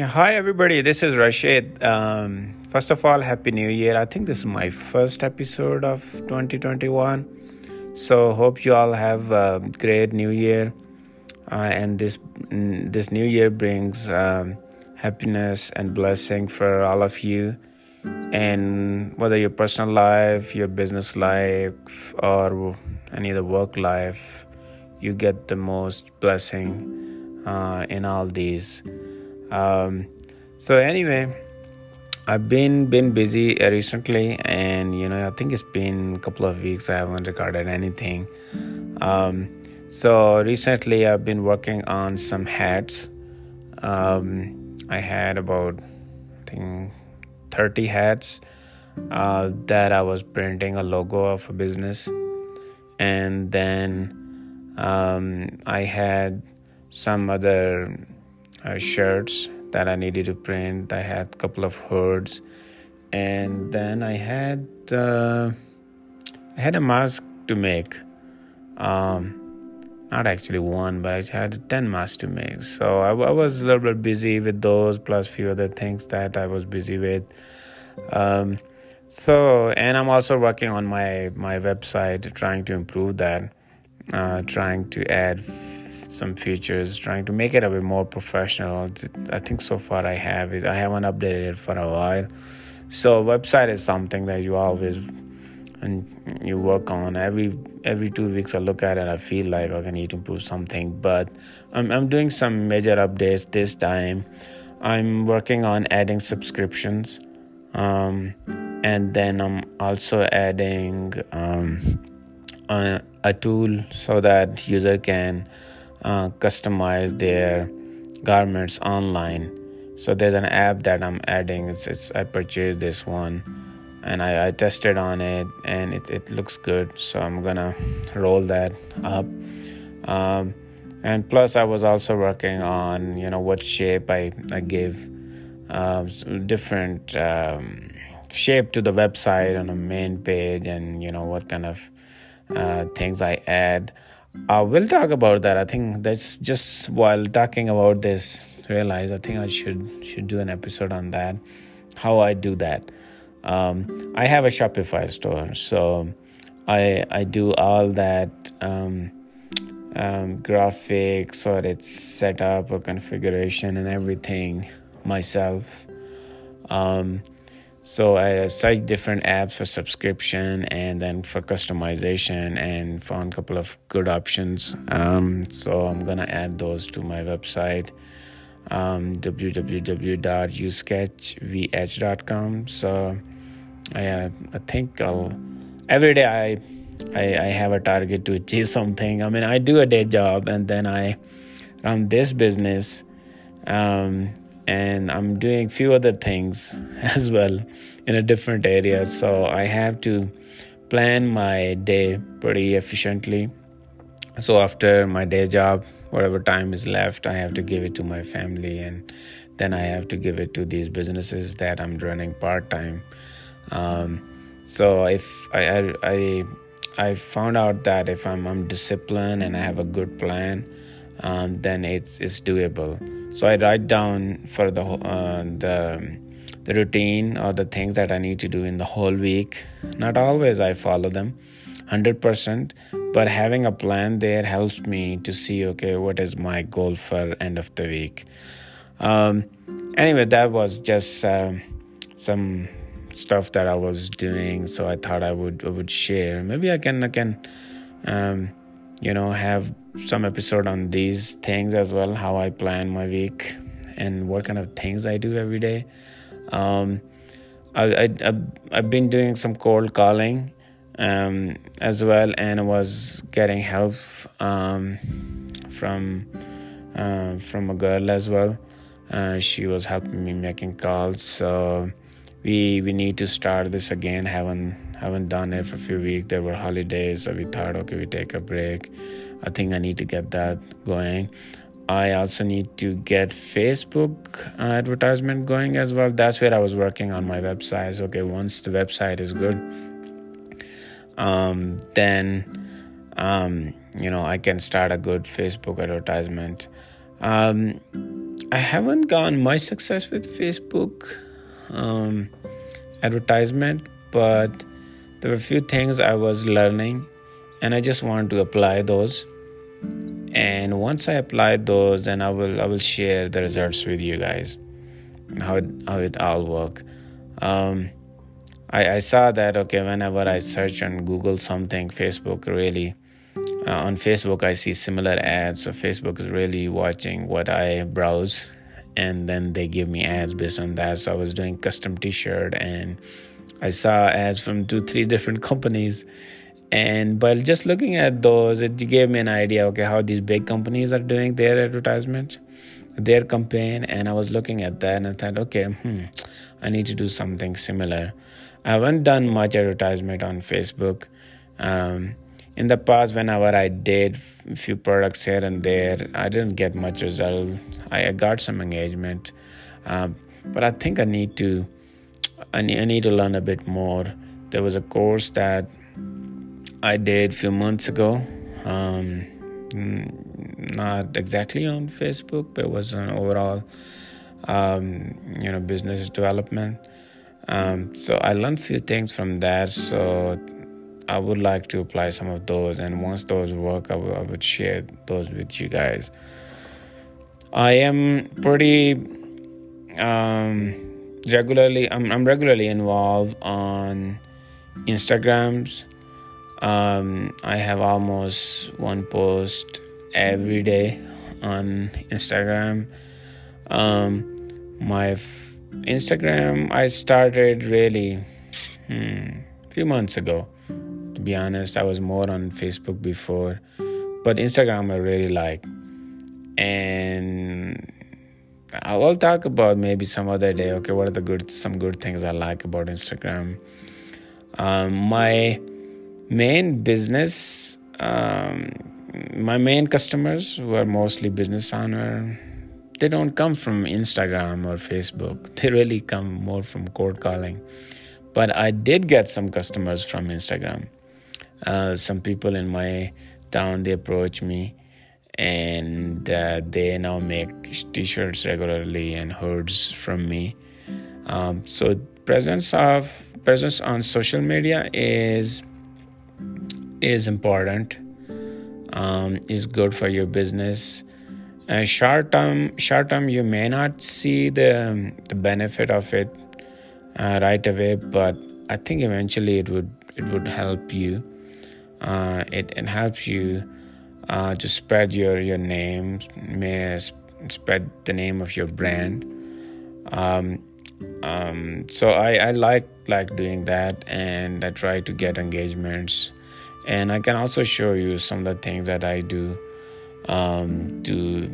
Yeah, hi everybody. This is Rashid. Um, first of all, happy New Year. I think this is my first episode of 2021. So hope you all have a great New Year, uh, and this this New Year brings um, happiness and blessing for all of you. And whether your personal life, your business life, or any of the work life, you get the most blessing uh, in all these. Um, so anyway, I've been been busy recently, and you know I think it's been a couple of weeks I haven't recorded anything. Um, so recently I've been working on some hats. Um, I had about I think 30 hats uh, that I was printing a logo of a business, and then um, I had some other uh, shirts that I needed to print. I had a couple of hoods, and then I had uh, I had a mask to make. Um, not actually one, but I had ten masks to make. So I, I, was a little bit busy with those, plus few other things that I was busy with. Um, so, and I'm also working on my my website, trying to improve that, uh, trying to add some features, trying to make it a bit more professional. I think so far I have it. I haven't updated it for a while. So website is something that you always and you work on every every two weeks. I look at it. I feel like I need to improve something, but I'm I'm doing some major updates this time. I'm working on adding subscriptions, um, and then I'm also adding um, a, a tool so that user can uh, customize their garments online. So there's an app that I'm adding. It's, it's I purchased this one, and I, I tested on it, and it, it looks good. So I'm gonna roll that up. Um, and plus, I was also working on you know what shape I I give uh, different um, shape to the website on the main page, and you know what kind of uh, things I add. Uh, we'll talk about that. I think that's just while talking about this, realize I think I should should do an episode on that. How I do that. Um, I have a Shopify store, so I I do all that um, um, graphics or its setup or configuration and everything myself. Um, so I searched different apps for subscription and then for customization and found a couple of good options. Um, so I'm gonna add those to my website, um, www.usketchvh.com. So I, I think I'll every day I, I I have a target to achieve something. I mean I do a day job and then I run this business. Um, and I'm doing few other things as well in a different area. So I have to plan my day pretty efficiently. So after my day job, whatever time is left, I have to give it to my family, and then I have to give it to these businesses that I'm running part time. Um, so if I, I I I found out that if I'm, I'm disciplined and I have a good plan, um, then it's it's doable. So I write down for the uh, the the routine or the things that I need to do in the whole week. Not always I follow them, hundred percent, but having a plan there helps me to see okay what is my goal for end of the week. Um, anyway, that was just uh, some stuff that I was doing, so I thought I would I would share. Maybe I can I can. Um, you know have some episode on these things as well how i plan my week and what kind of things i do every day. Um, I, I, i've been doing some cold calling um, as well and was getting help um, from uh, from a girl as well. Uh, she was helping me making calls so we we need to start this again. Haven't haven't done it for a few weeks. There were holidays so we thought okay we take a break i think i need to get that going. I also need to get facebook advertisement going as well. That's where i was working on my website so, okay once the website is good um, then um, you know i can start a good facebook advertisement. Um, I haven't gone much success with Facebook um, advertisement, but there were a few things I was learning, and I just want to apply those. And once I apply those, then I will I will share the results with you guys, how it, how it all work. Um, I, I saw that okay whenever I search on Google something, Facebook really uh, on Facebook I see similar ads. So Facebook is really watching what I browse, and then they give me ads based on that. So I was doing custom T-shirt, and I saw ads from two three different companies. And by just looking at those, it gave me an idea okay how these big companies are doing their advertisements their campaign and i was looking at that and i thought okay hmm, i need to do something similar I haven't done much advertisement on Facebook. Um, in the past, whenever I did a few products here and there, I didn't get much result. I got some engagement, um, but I think I need to. I need, I need to learn a bit more. There was a course that I did a few months ago. Um, not exactly on Facebook, but it was an overall, um, you know, business development. Um, so I learned a few things from that. So I would like to apply some of those, and once those work, I, w- I would share those with you guys. I am pretty um, regularly. I'm, I'm regularly involved on Instagrams. Um, I have almost one post every day on Instagram. Um, my Instagram, I started really hmm, a few months ago. To be honest, I was more on Facebook before, but Instagram I really like. And I will talk about maybe some other day. Okay, what are the good some good things I like about Instagram? Um, my main business, um, my main customers who are mostly business owner they don't come from Instagram or Facebook. They really come more from cold calling. But I did get some customers from Instagram. Uh, some people in my town they approach me and uh, they now make t-shirts regularly and hoods from me um, so presence of presence on social media is is important um, is good for your business. Short term short term you may not see the, the benefit of it uh, right away but i think eventually it would it would help you. Uh, it, it helps you uh, to spread your your name may spread the name of your brand. Um, um, so I, I like like doing that and i try to get engagements and i can also show you some of the things that i do um, to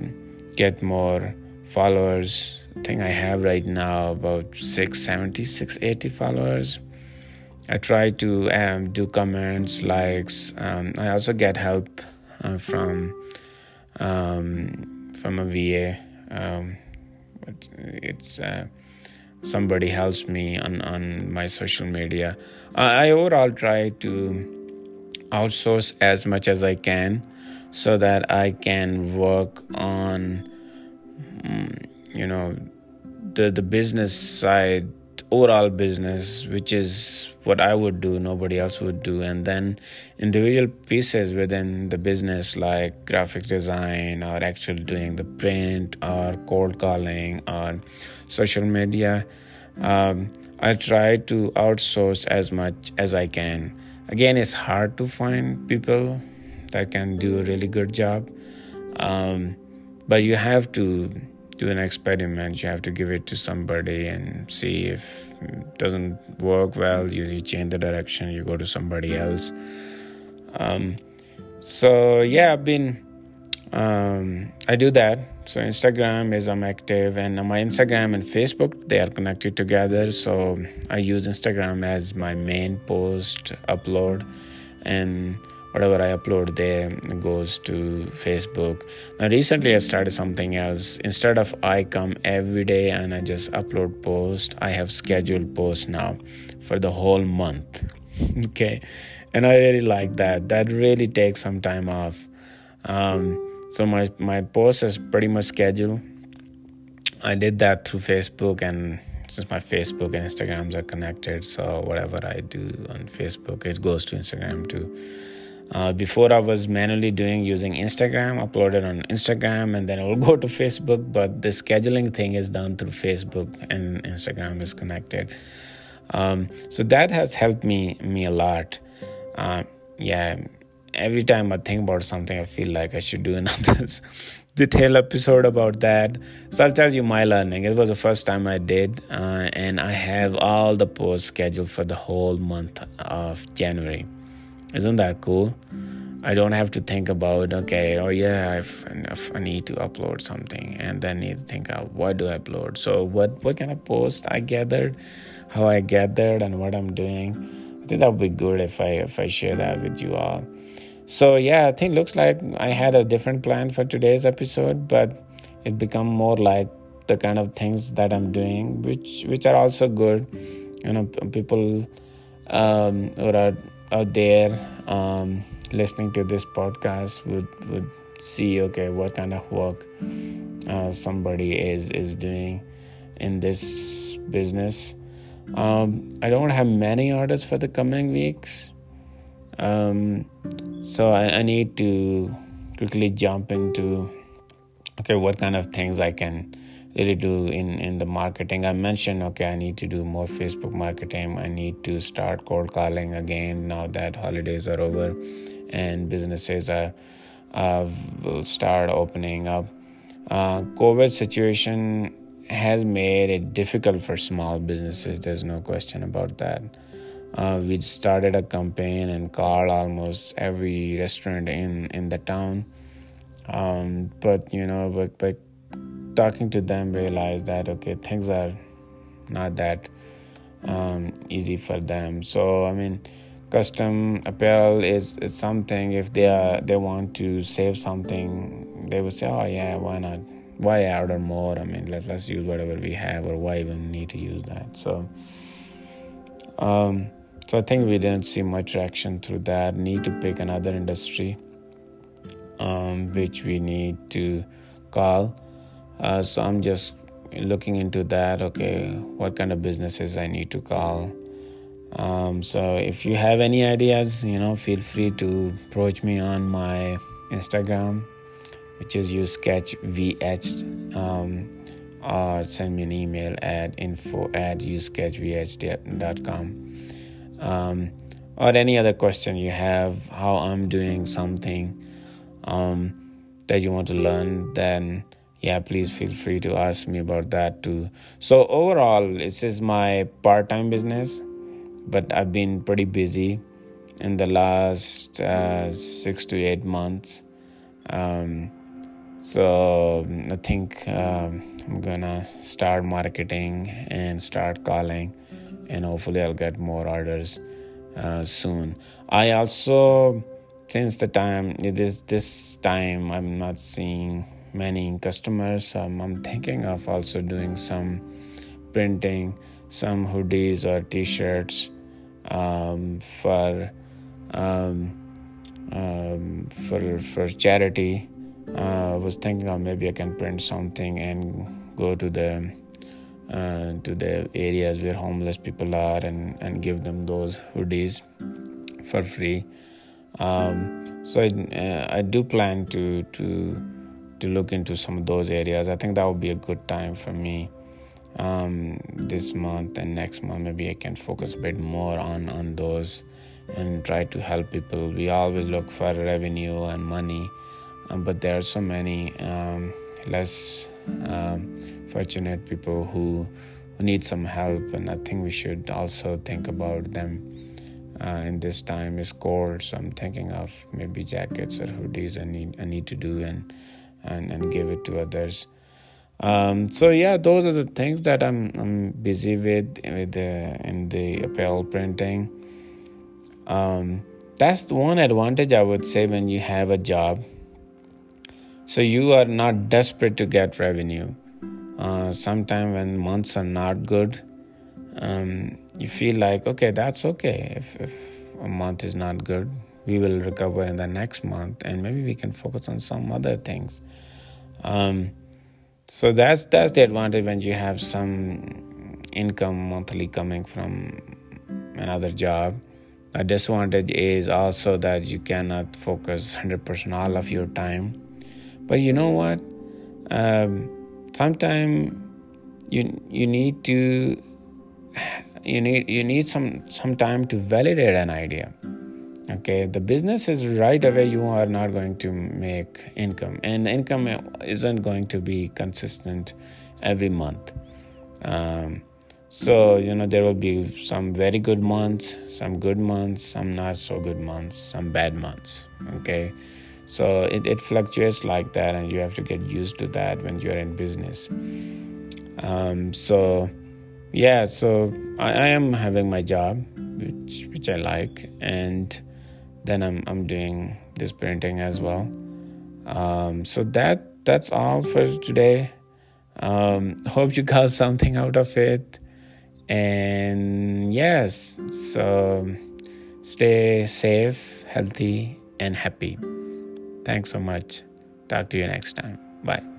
get more followers. I think I have right now about 670, 680 followers. I try to um, do comments, likes. Um, I also get help uh, from um, from a VA. Um, it's uh, somebody helps me on, on my social media. I, I overall try to outsource as much as I can so that I can work on, mm, you know, the the business side, overall business, which is what I would do, nobody else would do, and then individual pieces within the business like graphic design or actually doing the print or cold calling or social media. Um, I try to outsource as much as I can. Again, it's hard to find people that can do a really good job. Um, but you have to do an experiment. You have to give it to somebody and see if it doesn't work well. You, you change the direction. You go to somebody else. Um, so yeah, I've been. Um, I do that. So Instagram is I'm active, and my Instagram and Facebook they are connected together. So I use Instagram as my main post upload, and whatever I upload there goes to Facebook. Now, recently I started something else. Instead of I come every day and I just upload post, I have scheduled posts now for the whole month. okay, and I really like that. That really takes some time off. Um, so my my post is pretty much scheduled. I did that through Facebook, and since my Facebook and Instagrams are connected, so whatever I do on Facebook, it goes to Instagram too. Uh, before I was manually doing using Instagram, uploaded on Instagram, and then I will go to Facebook. But the scheduling thing is done through Facebook, and Instagram is connected. Um, so that has helped me me a lot. Uh, yeah, every time I think about something, I feel like I should do another detailed episode about that. So I'll tell you my learning. It was the first time I did, uh, and I have all the posts scheduled for the whole month of January. Isn't that cool? I don't have to think about okay, oh yeah, I need to upload something, and then need to think out what do I upload. So what what kind of post I gathered, how I gathered, and what I'm doing. I think that would be good if I if I share that with you all. So yeah, I think looks like I had a different plan for today's episode, but it become more like the kind of things that I'm doing, which which are also good. You know, people um, who are out there um, listening to this podcast would would see okay what kind of work uh, somebody is is doing in this business um, i don't have many orders for the coming weeks um, so I, I need to quickly jump into okay what kind of things i can really do in in the marketing. I mentioned okay i need to do more facebook marketing. I need to start cold calling again now that holidays are over and businesses are uh, will start opening up. Uh, covid situation has made it difficult for small businesses. There's no question about that uh, we started a campaign and called almost every restaurant in in the town. Um, but you know but, but talking to them realized that okay things are not that um, easy for them. So i mean custom apparel is, is something if they are they want to save something they would say oh yeah why not? Why order more? I mean let, let's use whatever we have or why even need to use that. So um, so i think we didn't see much traction through that need to pick another industry um, which we need to call uh, so I'm just looking into that. Okay, what kind of businesses I need to call. Um, so if you have any ideas, you know, feel free to approach me on my Instagram, which is you sketch vh, um, or send me an email at info at usketchvh.com. Um, or any other question you have, how I'm doing something um, that you want to learn, then yeah please feel free to ask me about that too. So overall this is my part-time business but i've been pretty busy in the last uh, six to eight months. Um, so i think um, i'm gonna start marketing and start calling and hopefully i'll get more orders uh, soon i also since the time this this time i'm not seeing many customers. I'm thinking of also doing some printing, some hoodies or t-shirts um, for um, um for for charity. Uh, I was thinking of maybe I can print something and go to the uh, to the areas where homeless people are and, and give them those hoodies for free. Um, so I, uh, I do plan to to to look into some of those areas. I think that would be a good time for me um, this month and next month. Maybe I can focus a bit more on on those and try to help people. We always look for revenue and money, um, but there are so many um, less um, fortunate people who, who need some help, and I think we should also think about them. Uh, in this time is cold, so I'm thinking of maybe jackets or hoodies I need I need to do and and, and give it to others. Um, so yeah, those are the things that I'm I'm busy with with the in the apparel printing. Um, that's one advantage I would say when you have a job. So you are not desperate to get revenue. Uh, Sometimes when months are not good, um, you feel like okay, that's okay. If if a month is not good, we will recover in the next month, and maybe we can focus on some other things. Um, so that's that's the advantage when you have some income monthly coming from another job a disadvantage is also that you cannot focus 100% all of your time but you know what um, sometimes you you need to you need you need some some time to validate an idea. Okay the business is right away you are not going to make income. And income isn't going to be consistent every month. Um, so you know there will be some very good months some good months some not so good months some bad months. Okay so it, it fluctuates like that and you have to get used to that when you're in business um, so yeah so I, I am having my job which which i like and then I'm I'm doing this printing as well. Um, so that that's all for today. Um, hope you got something out of it. And yes, so stay safe, healthy, and happy. Thanks so much. Talk to you next time. Bye.